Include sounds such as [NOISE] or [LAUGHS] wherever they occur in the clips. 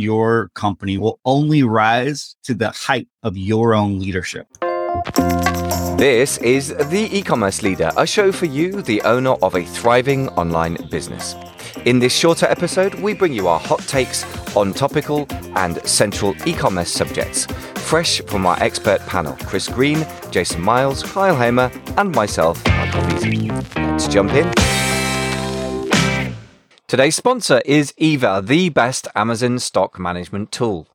your company will only rise to the height of your own leadership. This is The E Commerce Leader, a show for you, the owner of a thriving online business. In this shorter episode, we bring you our hot takes on topical and central e commerce subjects, fresh from our expert panel Chris Green, Jason Miles, Kyle Hamer, and myself, Michael. Let's jump in. Today's sponsor is Eva, the best Amazon stock management tool.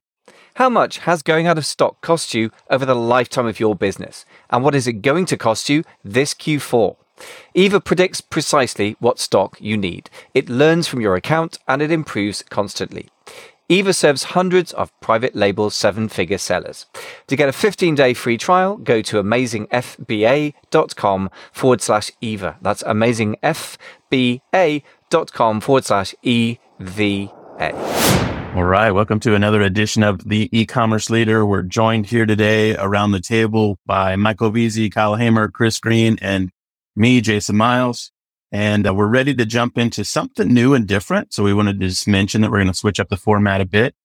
How much has going out of stock cost you over the lifetime of your business? And what is it going to cost you this Q4? Eva predicts precisely what stock you need. It learns from your account and it improves constantly. Eva serves hundreds of private label seven figure sellers. To get a 15 day free trial, go to amazingfba.com forward slash Eva. That's amazingfba.com forward slash EVA. All right. Welcome to another edition of the e-commerce leader. We're joined here today around the table by Michael Veazey, Kyle Hamer, Chris Green, and me, Jason Miles. And uh, we're ready to jump into something new and different. So we wanted to just mention that we're going to switch up the format a bit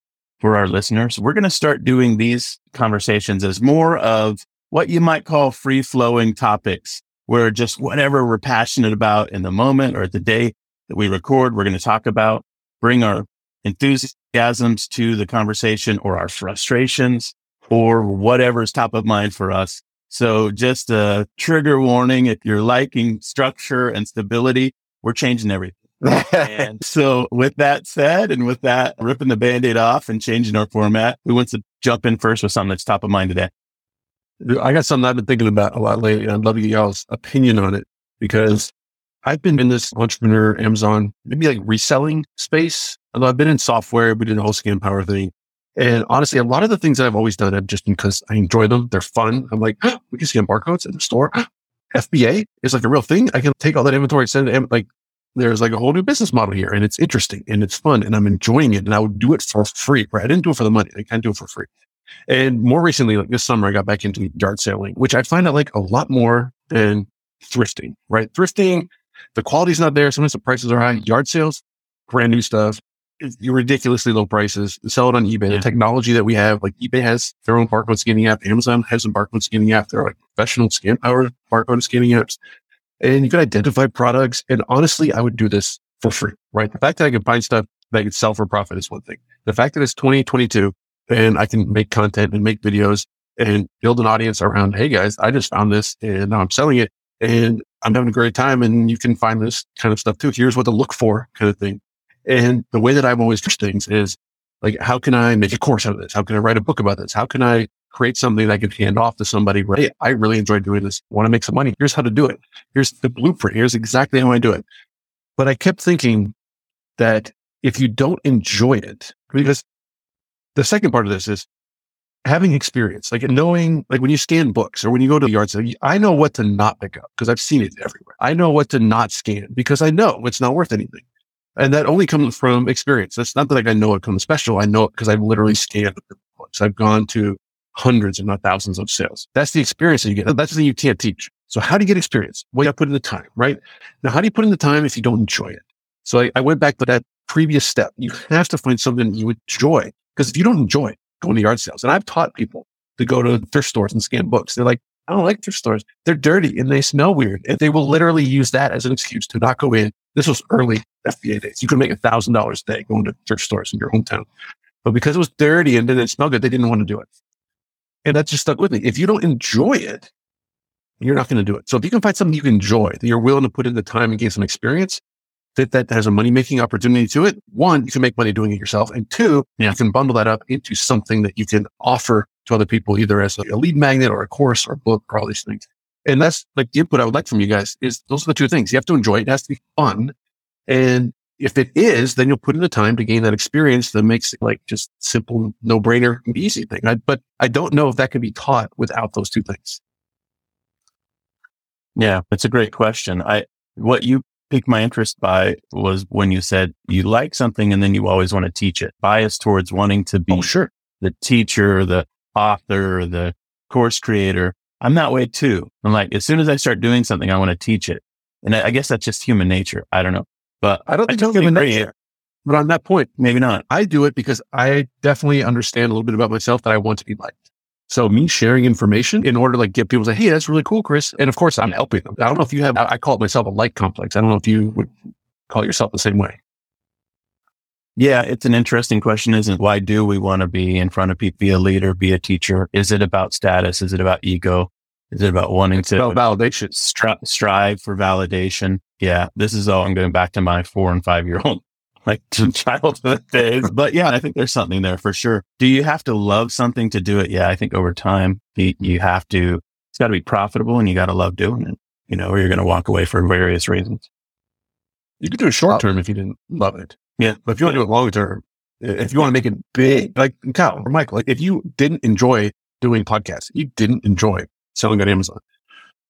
for our listeners. We're going to start doing these conversations as more of what you might call free flowing topics where just whatever we're passionate about in the moment or at the day that we record, we're going to talk about, bring our enthusiasms to the conversation or our frustrations or whatever is top of mind for us so just a trigger warning. If you're liking structure and stability, we're changing everything. [LAUGHS] and so with that said, and with that ripping the band-aid off and changing our format, we want to jump in first with something that's top of mind today. I got something I've been thinking about a lot lately. And I'd love to get y'all's opinion on it because I've been in this entrepreneur Amazon, maybe like reselling space. Although I've been in software, we did the whole scan power thing. And honestly, a lot of the things that I've always done have just because I enjoy them. They're fun. I'm like, oh, we can scan barcodes in the store. FBA is like a real thing. I can take all that inventory and send it. Like there's like a whole new business model here and it's interesting and it's fun and I'm enjoying it. And I would do it for free, right? I didn't do it for the money. I can't do it for free. And more recently, like this summer, I got back into yard selling, which I find I like a lot more than thrifting, right? Thrifting, the quality's not there. Sometimes the prices are high. Yard sales, brand new stuff ridiculously low prices. Sell it on eBay. Yeah. The technology that we have, like eBay has their own barcode scanning app. Amazon has a barcode scanning app. They're like professional scan powered barcode scanning apps. And you can identify products. And honestly, I would do this for free, right? The fact that I can find stuff that I can sell for profit is one thing. The fact that it's 2022 and I can make content and make videos and build an audience around, Hey guys, I just found this and now I'm selling it and I'm having a great time. And you can find this kind of stuff too. Here's what to look for kind of thing. And the way that I've always pushed things is like, how can I make a course out of this? How can I write a book about this? How can I create something that I can hand off to somebody Hey, I really enjoy doing this. Want to make some money. Here's how to do it. Here's the blueprint. Here's exactly how I do it. But I kept thinking that if you don't enjoy it, because the second part of this is having experience, like knowing, like when you scan books or when you go to the yard sale, I know what to not pick up because I've seen it everywhere. I know what to not scan because I know it's not worth anything. And that only comes from experience. That's not that like I know it comes special. I know it because I've literally mm-hmm. scanned the books. I've gone to hundreds, if not thousands of sales. That's the experience that you get. That's the thing you can't teach. So how do you get experience? Well, you got to put in the time, right? Now, how do you put in the time if you don't enjoy it? So I, I went back to that previous step. You have to find something you enjoy because if you don't enjoy going to yard sales, and I've taught people to go to thrift stores and scan books, they're like, I don't like thrift stores. They're dirty and they smell weird. And they will literally use that as an excuse to not go in. This was early FBA days. You could make a thousand dollars a day going to thrift stores in your hometown. But because it was dirty and didn't smell good, they didn't want to do it. And that just stuck with me. If you don't enjoy it, you're not going to do it. So if you can find something you can enjoy, that you're willing to put in the time and gain some experience, that that has a money making opportunity to it. One, you can make money doing it yourself. And two, yeah. you can bundle that up into something that you can offer to other people, either as a lead magnet or a course or a book or all these things. And that's like the input I would like from you guys is those are the two things. You have to enjoy it. It has to be fun. And if it is, then you'll put in the time to gain that experience that makes it like just simple, no brainer, easy thing. I, but I don't know if that can be taught without those two things. Yeah, that's a great question. I, what you piqued my interest by was when you said you like something and then you always want to teach it, bias towards wanting to be oh, sure. the teacher, the author, the course creator. I'm that way too. I'm like, as soon as I start doing something, I want to teach it. And I, I guess that's just human nature. I don't know, but I don't think I totally human nature. But on that point, Maybe not. I do it because I definitely understand a little bit about myself that I want to be liked. So me sharing information in order to like get people to say, Hey, that's really cool, Chris. And of course I'm helping them. I don't know if you have, I call it myself a like complex. I don't know if you would call yourself the same way. Yeah, it's an interesting question, isn't it? Why do we want to be in front of people, be a leader, be a teacher? Is it about status? Is it about ego? Is it about wanting to About validation. stri- strive for validation? Yeah, this is all I'm going back to my four and five year old [LAUGHS] like [LAUGHS] childhood days. But yeah, I think there's something there for sure. Do you have to love something to do it? Yeah, I think over time you, you have to. It's got to be profitable, and you got to love doing it. You know, or you're going to walk away for various reasons. You could do it short uh, term if you didn't love it. Yeah. But if you want to do it long term, if you want to make it big, like Kyle or Michael, like if you didn't enjoy doing podcasts, you didn't enjoy selling on Amazon,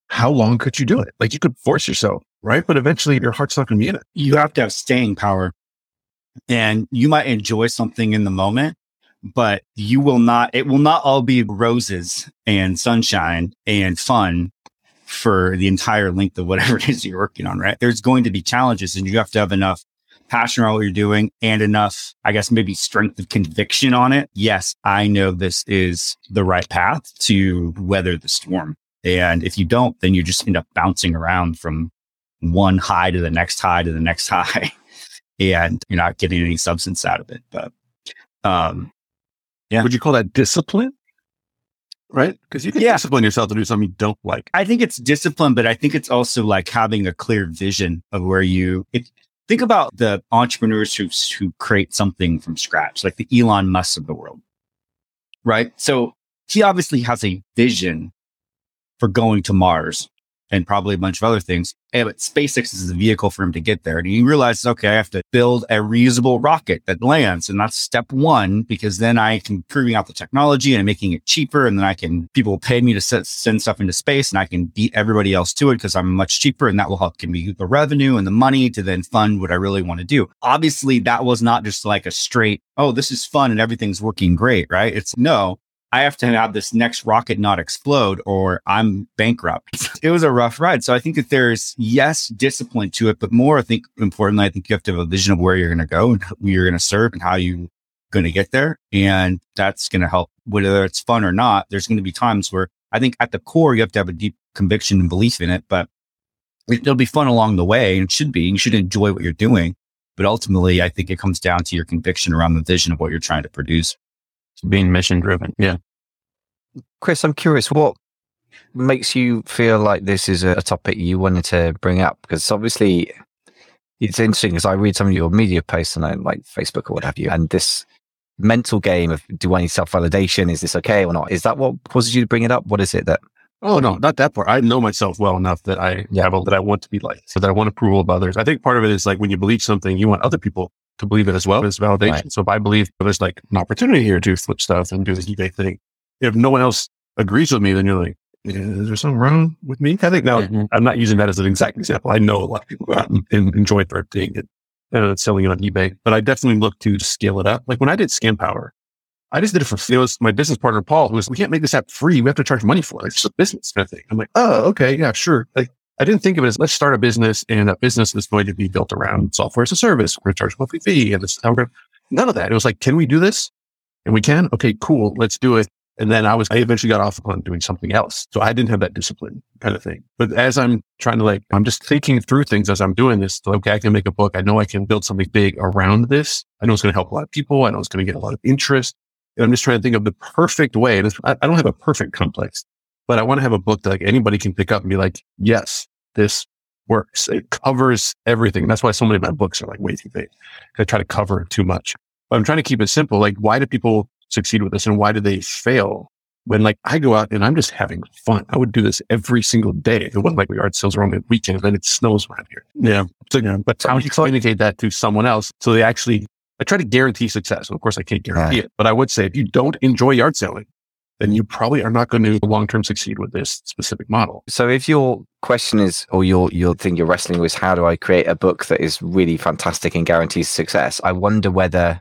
how long could you do it? Like you could force yourself, right? But eventually your heart's not going to be in it. you have to have staying power. And you might enjoy something in the moment, but you will not, it will not all be roses and sunshine and fun for the entire length of whatever [LAUGHS] it is you're working on, right? There's going to be challenges and you have to have enough passion around what you're doing and enough, I guess, maybe strength of conviction on it. Yes, I know this is the right path to weather the storm. And if you don't, then you just end up bouncing around from one high to the next high to the next [LAUGHS] high and you're not getting any substance out of it. But, um, Yeah. Would you call that discipline? Right? Because you can Yeah. discipline yourself to do something you don't like. I think it's discipline, but I think it's also like having a clear vision of where you if, think about the entrepreneurs who who create something from scratch, like the Elon Musk of the world, right? So he obviously has a vision for going to Mars and probably a bunch of other things. And but SpaceX is the vehicle for him to get there. And he realizes, okay, I have to build a reusable rocket that lands. And that's step one, because then I can proving out the technology and making it cheaper. And then I can, people pay me to set, send stuff into space and I can beat everybody else to it because I'm much cheaper. And that will help give me the revenue and the money to then fund what I really want to do. Obviously, that was not just like a straight, oh, this is fun and everything's working great, right? It's no, I have to have this next rocket not explode or I'm bankrupt. [LAUGHS] it was a rough ride. So I think that there's, yes, discipline to it, but more, I think importantly, I think you have to have a vision of where you're going to go and who you're going to serve and how you're going to get there. And that's going to help, whether it's fun or not. There's going to be times where I think at the core, you have to have a deep conviction and belief in it, but it'll be fun along the way and it should be. You should enjoy what you're doing. But ultimately, I think it comes down to your conviction around the vision of what you're trying to produce. Being mission driven. Yeah. Chris, I'm curious, what makes you feel like this is a, a topic you wanted to bring up? Because obviously it's interesting because I read some of your media posts on uh, like Facebook or what have you, and this mental game of do I need self validation? Is this okay or not? Is that what causes you to bring it up? What is it that Oh no, not that part. I know myself well enough that I Yeah. have a, that I want to be liked, so that I want approval of others. I think part of it is like when you believe something, you want other people to believe it as well as validation. Right. So if I believe there's like an opportunity here to flip stuff and do the eBay thing, if no one else agrees with me, then you're like, is there something wrong with me? I think now Mhm. I'm not using that as an exact example. I know a lot of people out and, enjoy thrifting and selling it on eBay, but I definitely look to scale it up. Like when I did Scan Power, I just did it for it was my business partner Paul who was we can't make this app free. We have to charge money for it. It's just a business kind of thing. I'm like, oh, okay, yeah, sure. Like I didn't think of it as let's start a business and that business is going to be built around software as a service. We're going to charge a monthly fee and this is how we're going none of that. It was like, can we do this? And we can? Okay, cool. Let's do it. And then I was, I eventually got off on doing something else. So I didn't have that discipline kind of thing. But as I'm trying to like, I'm just thinking through things as I'm doing this. So, okay, I can make a book. I know I can build something big around this. I know it's going to help a lot of people. I know it's going to get a lot of interest. And I'm just trying to think of the perfect way. I don't have a perfect complex, but I want to have a book that like anybody can pick up and be like, yes, this works. It covers everything. That's why so many of my books are like way too big. I try to cover too much. But I'm trying to keep it simple. Like, why do people succeed with this and why do they fail? When like I go out and I'm just having fun. I would do this every single day. It wasn't like we art sales are only weekends, then it snows around here. Yeah. So, but how do you communicate that to someone else so they actually, I try to guarantee success. Of course, I can't guarantee it, but I would say if you don't enjoy yard selling, then you probably are not going to long term succeed with this specific model. So if your question is, or your your thing you're wrestling with, how do I create a book that is really fantastic and guarantees success? I wonder whether,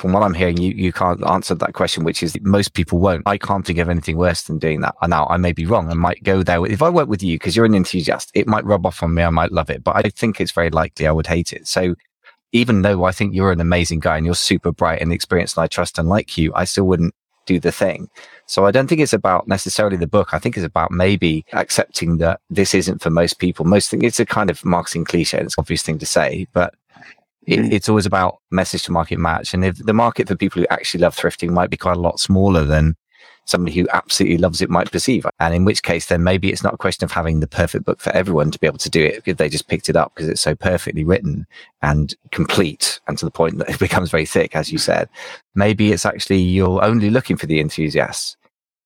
from what I'm hearing, you you can't answer that question, which is most people won't. I can't think of anything worse than doing that. Now I may be wrong. I might go there. If I work with you because you're an enthusiast, it might rub off on me. I might love it, but I think it's very likely I would hate it. So even though I think you're an amazing guy and you're super bright and experienced and I trust and like you, I still wouldn't do the thing. So I don't think it's about necessarily the book. I think it's about maybe accepting that this isn't for most people. Most thing it's a kind of marketing cliche. It's an obvious thing to say, but it, Mm-hmm. it's always about message to market match. And if the market for people who actually love thrifting might be quite a lot smaller than somebody who absolutely loves it might perceive. And in which case, then maybe it's not a question of having the perfect book for everyone to be able to do it if they just picked it up because it's so perfectly written and complete and to the point that [LAUGHS] it becomes very thick, as you said. Maybe it's actually you're only looking for the enthusiasts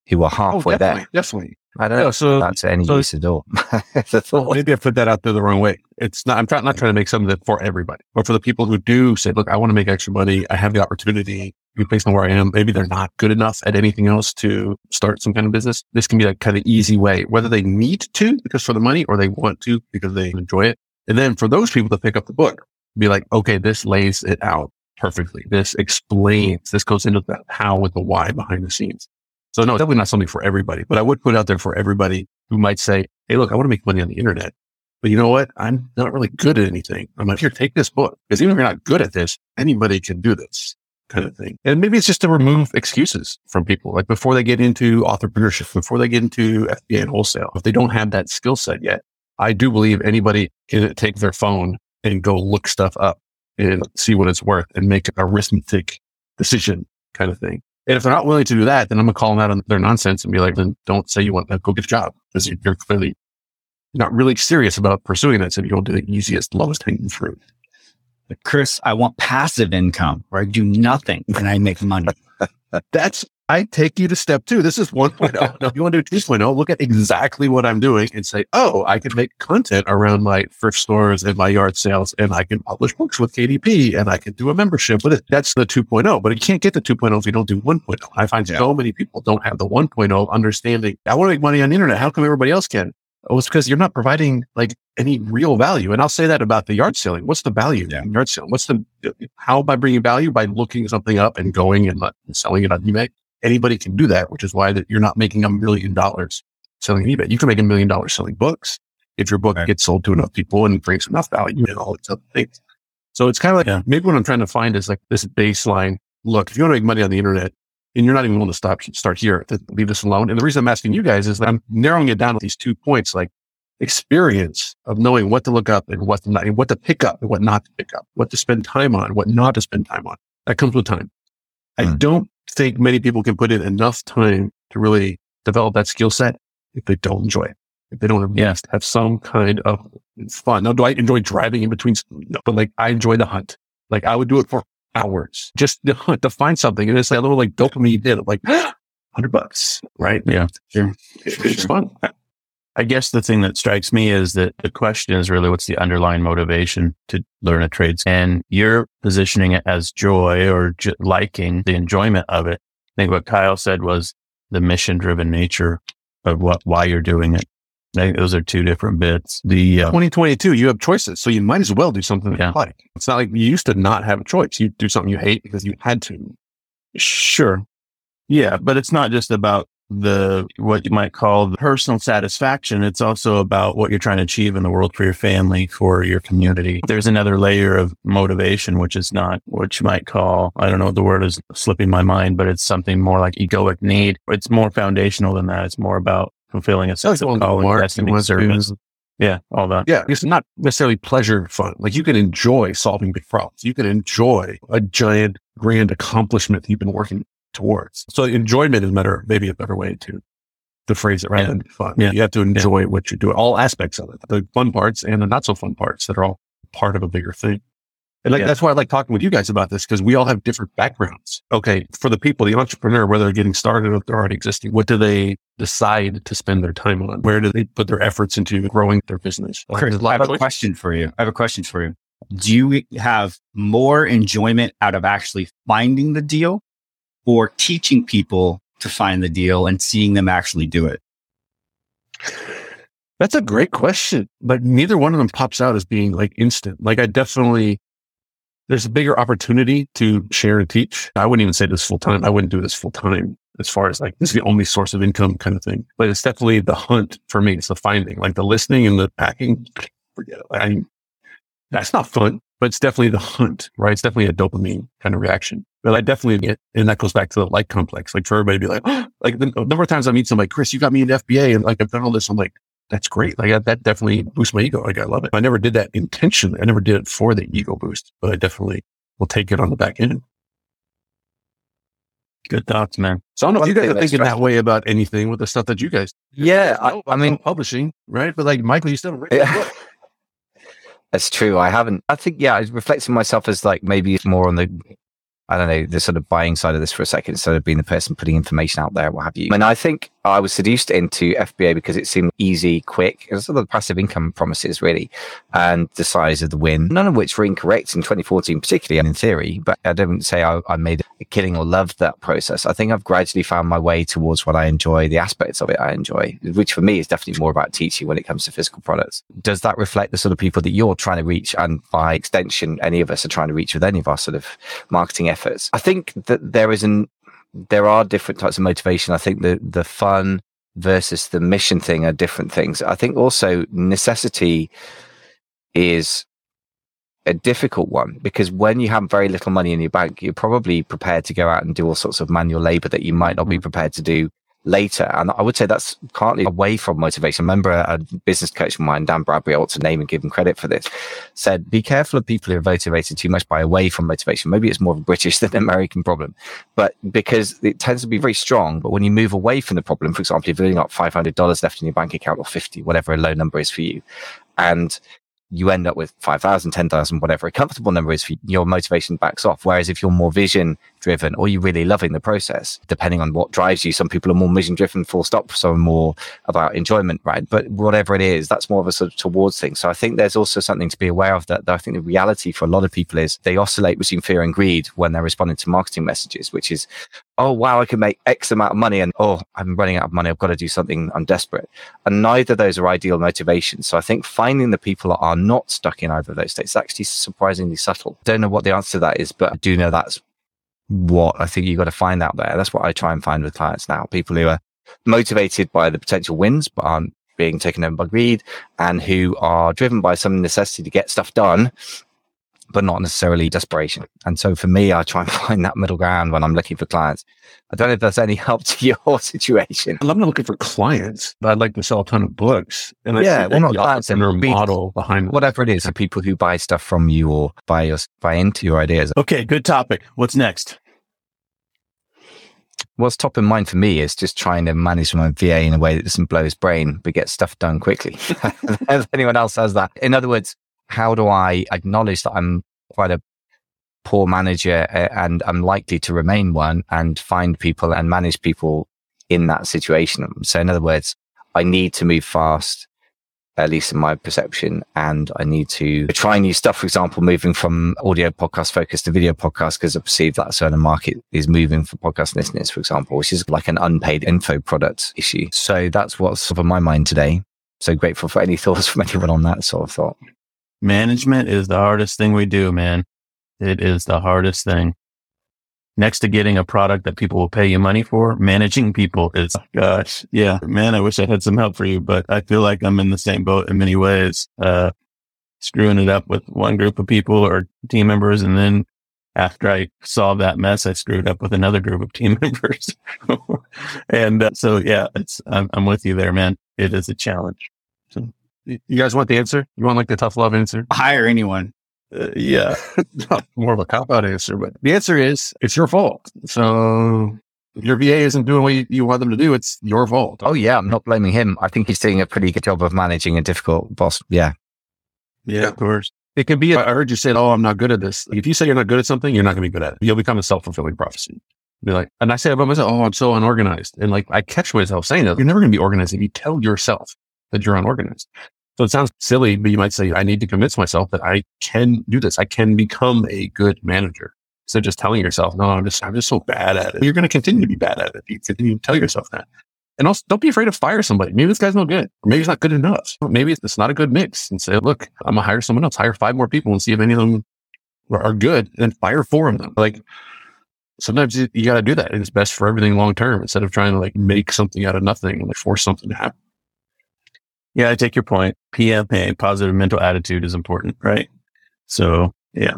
who are oh, halfway oh, definitely, there. definitely. I don't Yeah, know so- if that's any so- use at all. [LAUGHS] it's thought. Maybe I put that out there the wrong way. It's not, I'm trying, not trying to make something that for everybody, but for the people who do say, look, I want to make extra money. I have the opportunity. Place me where I am. Maybe they're not good enough at anything else to start some kind of business. This can be like kind of easy way, whether they need to because for the money or they want to because they enjoy it. And then for those people to pick up the book, be like, okay, this lays it out perfectly. This explains, this goes into the how with the why behind the scenes. So no, definitely not something for everybody, but I would put out there for everybody who might say, Hey, look, I want to make money on the internet, but you know what? I'm not really good at anything. I'm like, here, take this book. Because even if you're not good at this, anybody can do this kind of thing. And maybe it's just to remove excuses from people. Like before they get into entrepreneurship, before they get into FBA and wholesale, if they don't have that skill set yet, I do believe anybody can take their phone and go look stuff up and see what it's worth and make an arithmetic decision kind of thing. And if they're not willing to do that, then I'm gonna call them out on their nonsense and be like, then don't say you want to go get a job because you're clearly not really serious about pursuing that. So you don't do the easiest, lowest hanging fruit. But Chris, I want passive income where I do nothing and I make money. [LAUGHS] That's, I take you to step two. This is 1.0. now, if you want to do 2.0, look at exactly what I'm doing and say, oh, I can make content around my thrift stores and my yard sales and I can publish books with KDP and I can do a membership with it. That's the 2.0, but you can't get the 2.0 if you don't do 1.0. I find Yeah. so many people don't have the 1.0 understanding. I want to make money on the internet. How come everybody else can? Oh, it's because you're not providing like any real value. And I'll say that about the yard selling. What's the value Yeah. in yard selling? What's the, uh, how am I bringing value by looking something up and going and uh, let- selling it on eBay? Anybody can do that, which is why that you're not making a million dollars selling eBay. You can make a million dollars selling books if your book Right. gets sold to enough people and brings enough value and all these other things. So it's kind of like Yeah. maybe what I'm trying to find is like this baseline. Look, if you want to make money on the internet and you're not even willing to stop, start here, then leave this alone. And the reason I'm asking you guys is that I'm narrowing it down to these two points, like experience of knowing what to look up and what to not, and what to pick up and what not to pick up, what to spend time on, what not to spend time on. That comes with time. I Hmm. don't think many people can put in enough time to really develop that skill set if they don't enjoy it. If they don't at Yeah. least have some kind of fun. Now, do I enjoy driving in between? No, but like I enjoy the hunt. Like I would do it for hours, just hunt to find something. And it's like a little like dopamine hit of like [GASPS] hundred bucks, right? Yeah. Sure. It- It's fun. I guess the thing that strikes me is that the question is really what's the underlying motivation to learn a trade? And you're positioning it as joy or j- liking the enjoyment of it. I think what Kyle said was the mission driven nature of what, why you're doing it. I think those are two different bits. The, uh, 2022, you have choices. So you might as well do something that Yeah. you like. It's not like you used to not have a choice. You do something you hate because you had to. Sure. Yeah, but it's not just about the what you might call the personal satisfaction. It's also about what you're trying to achieve in the world for your family, for your community. There's another layer of motivation, which is not what you might call, I don't know what the word is slipping my mind, but it's something more like egoic need. It's more foundational than that. It's more about fulfilling a sense Like of calling, work, destiny, to- service. Yeah, all that. Yeah. It's not necessarily pleasure fun. Like you can enjoy solving big problems. You can enjoy a giant grand accomplishment that you've been working towards. So enjoyment is better, maybe a better way to, to phrase it rather Yeah. than fun. Yeah. You have to enjoy what you're doing, all aspects of it, the fun parts and the not so fun parts that are all part of a bigger thing. And like, Yeah. that's why I like talking with you guys about this because we all have different backgrounds. Okay. For the people, the entrepreneur, whether they're getting started or they're already existing, what do they decide to spend their time on? Where do they put their efforts into growing their business? Like, Chris, there's a I have a choices. question for you. I have a question for you. Do you have more enjoyment out of actually finding the deal or teaching people to find the deal and seeing them actually do it? That's a great question, but neither one of them pops out as being like instant. Like I definitely, there's a bigger opportunity to share and teach. I wouldn't even say this full time. I wouldn't do this full time as far as like this is the only source of income kind of thing. But it's definitely the hunt for me. It's the finding, like the listening and the packing. Forget it. I, that's not fun. but it's definitely the hunt, right? It's definitely a dopamine kind of reaction. But I definitely get, and that goes back to the like complex. Like for everybody to be like, oh, [GASPS] like the number of times I meet somebody, Chris, you got me in FBA and like I've done all this. I'm like, that's great. Like that definitely boosts my ego. Like I love it. I never did that intentionally. I never did it for the ego boost, but I definitely will take it on the back end. Good thoughts, man. So I don't know if you guys are thinking that way about anything with the stuff that you guys. Yeah, I, I mean, publishing, right? But like Michael, you still yeah. [LAUGHS] That's true. I haven't. I think yeah, I was reflecting myself as like maybe it's more on the I don't know, the sort of buying side of this for a second instead of being the person putting information out there, what have you. And I think I was seduced into FBA because it seemed easy, quick. Was sort of the passive income promises, really, and the size of the win, none of which were incorrect in 2014, particularly and in theory. But I don't say I, I made a killing or loved that process. I think I've gradually found my way towards what I enjoy, the aspects of it I enjoy, which for me is definitely more about teaching when it comes to physical products. Does that reflect the sort of people that you're trying to reach? And by extension, any of us are trying to reach with any of our sort of marketing efforts. I think that there is an there are different types of motivation. I think the the fun versus the mission thing are different things. I think also necessity is a difficult one because when you have very little money in your bank, you're probably prepared to go out and do all sorts of manual labor that you might not be prepared to do later. And I would say that's partly away from motivation. I remember a, business coach of mine, Dan Bradbury, I ought to name and give him credit for this, said, be careful of people who are motivated too much by away from motivation. Maybe it's more of a British [LAUGHS] than American problem, but because it tends to be very strong. But when you move away from the problem, for example, you've only got $500 left in your bank account or 50, whatever a low number is for you, and you end up with 5,000, 10,000, whatever a comfortable number is for you, your motivation backs off. Whereas if you're more vision driven or you're really loving the process, depending on what drives you, some people are more mission driven, full stop, some are more about enjoyment, right? But whatever it is, that's more of a sort of towards thing. So I think there's also something to be aware of that, that I think the reality for a lot of people is they oscillate between fear and greed when they're responding to marketing messages, which is, oh, wow, I can make X amount of money and oh, I'm running out of money. I've got to do something. I'm desperate. And neither of those are ideal motivations. So I think finding the people that are not stuck in either of those states is actually surprisingly subtle. Don't know what the answer to that is, but I do know that's what I think you've got to find out there. That's what I try and find with clients now. People who are motivated by the potential wins, but aren't being taken over by greed and who are driven by some necessity to get stuff done, but not necessarily desperation. And so for me, I try and [LAUGHS] find that middle ground when I'm looking for clients. I don't know if that's any [LAUGHS] help to your [LAUGHS] situation. I'm not looking for clients, but I'd like to sell a ton of books. And yeah, well, not clients and model behind whatever it is. The people who buy stuff from you or buy your buy into your ideas. Okay, good topic. What's next? what's top in mind for me is just trying to manage my VA in a way that doesn't blow his brain, but get stuff done quickly. if anyone else has that. In other words, how do I acknowledge that I'm quite a poor manager and I'm likely to remain one and find people and manage people in that situation? So in other words, I need to move fast at least in my perception. And I need to try new stuff. For example, moving from audio podcast focus to video podcast because I perceive that certain market is moving for podcast listeners, for example, which is like an unpaid info product issue. So that's what's on my mind today. So grateful for any [LAUGHS] thoughts from anyone on that sort of thought. Management is the hardest thing we do, man. It is the hardest thing next to getting a product that people will pay you money for, managing people is, gosh, yeah, man, I wish I had some help for you, but I feel like I'm in the same boat in many ways, uh, screwing it up with one group of people or team members. And then after I solved that mess, I screwed up with another group of team [LAUGHS] members. and uh, so, yeah, it's, I'm, I'm with you there, man. It is a challenge. So you guys want the answer? You want like the tough love answer? Hire anyone. Uh, yeah, [LAUGHS] more of a cop out answer, but the answer is it's your fault. So your VA isn't doing what you, you, want them to do. It's your fault. Oh yeah, I'm not blaming him. I think he's doing a pretty good job of managing a difficult boss. Yeah, yeah, of course. It can be. A, I heard you say, "Oh, I'm not good at this." If you say you're not good at something, you're not going to be good at it. You'll become a self fulfilling prophecy. Be like, and I say about myself, "Oh, I'm so unorganized," and like I catch myself saying that. You're never going to be organized if you tell yourself that you're unorganized. So it sounds silly, but you might say, I need to convince myself that I can do this. I can become a good manager. So just telling yourself, no, I'm just, I'm just so bad at it. You're going to continue to be bad at it. You continue to tell yourself that. And also don't be afraid to fire somebody. Maybe this guy's no good. Maybe he's not good enough. Maybe it's not a good mix and say, look, I'm gonna hire someone else, hire five more people and see if any of them are good and fire four of them. Like sometimes you, you got to do that. And it's best for everything long term instead of trying to like make something out of nothing and like force something to happen. Yeah, I take your point. PMA, positive mental attitude is important, right? So Yeah.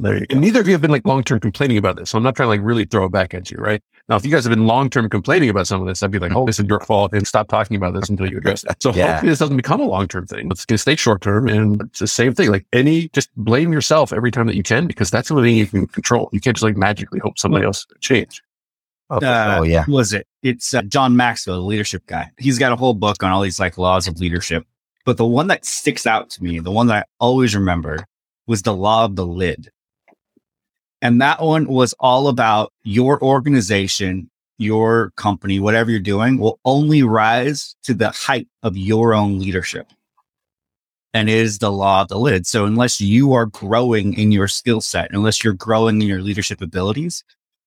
There you go. And neither of you have been like long term complaining about this. So I'm not trying to like really throw it back at you, right? Now, if you guys have been long term complaining about some of this, I'd be like, oh, this is your fault and stop talking about this until you address it. So Yeah. hopefully this doesn't become a long term thing. It's going to stay short term. And it's the same thing. Like any, just blame yourself every time that you can because that's the only thing you can control. You can't just like magically hope somebody else change. Oh, Uh, sure, yeah. was it? It's uh, John Maxwell, the leadership guy. He's got a whole book on all these like laws of leadership. But the one that sticks out to me, the one that I always remember was the law of the lid. And that one was all about your organization, your company, whatever you're doing will only rise to the height of your own leadership. And it is the law of the lid. So unless you are growing in your skill set, unless you're growing in your leadership abilities,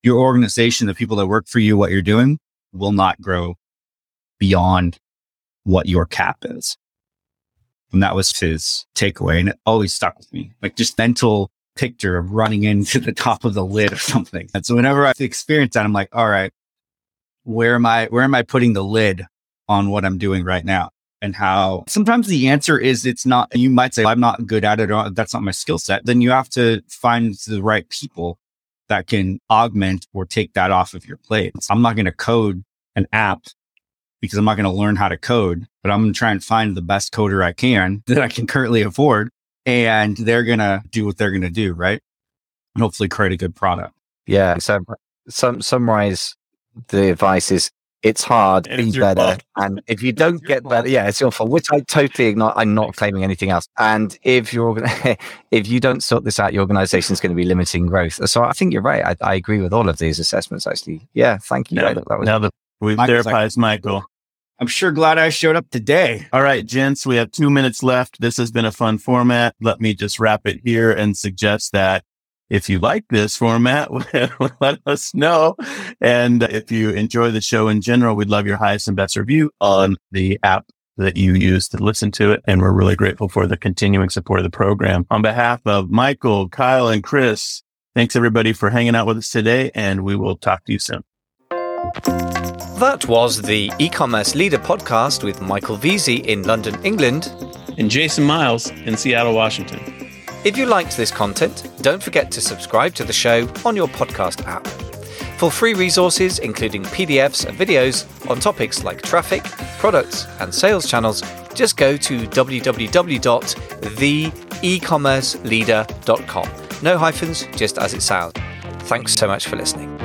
your organization, the people that work for you, what you're doing will not grow beyond what your cap is. And that was his takeaway. And it always stuck with me, like just mental picture of running into the top of the lid or something. And so whenever I experience that, I'm like, all right, where am I, where am I putting the lid on what I'm doing right now? And how sometimes the answer is it's not, you might say, I'm not good at it or that's not my skill set. Then you have to find the right people that can augment or take that off of your plate. I'm not going to code an app because I'm not going to learn how to code, but I'm going to try and find the best coder I can [LAUGHS] that I can currently afford. And they're going to do what they're going to do. Right. And hopefully create a good product. Yeah. So, sum, summarize the advice is it's hard, And be it's better. fault. And [LAUGHS] if you don't get fault. better, yeah, it's your fault, which I totally ignore. I'm not claiming anything else. And if you're, organ- [LAUGHS] if you don't sort this out, your organization is going to be limiting growth. So I think you're right. I, I agree with all of these assessments, actually. Yeah. Thank you. Now, That was now that we've Michael's like- Michael. I'm sure glad I showed up today. All right, gents, we have two minutes left. This has been a fun format. Let me just wrap it here and suggest that if you like this format, [LAUGHS] let us know. And if you enjoy the show in general, we'd love your highest and best review on the app that you use to listen to it. And we're really grateful for the continuing support of the program. On behalf of Michael, Kyle, and Chris, thanks everybody for hanging out with us today. And we will talk to you soon. That was the e-commerce leader podcast with Michael Veazey in London, England. And Jason Miles in Seattle, Washington. If you liked this content, don't forget to subscribe to the show on your podcast app. For free resources, including PDFs and videos on topics like traffic, products, and sales channels, just go to www.theecommerceleader.com. No hyphens, just as it sounds. Thanks so much for listening.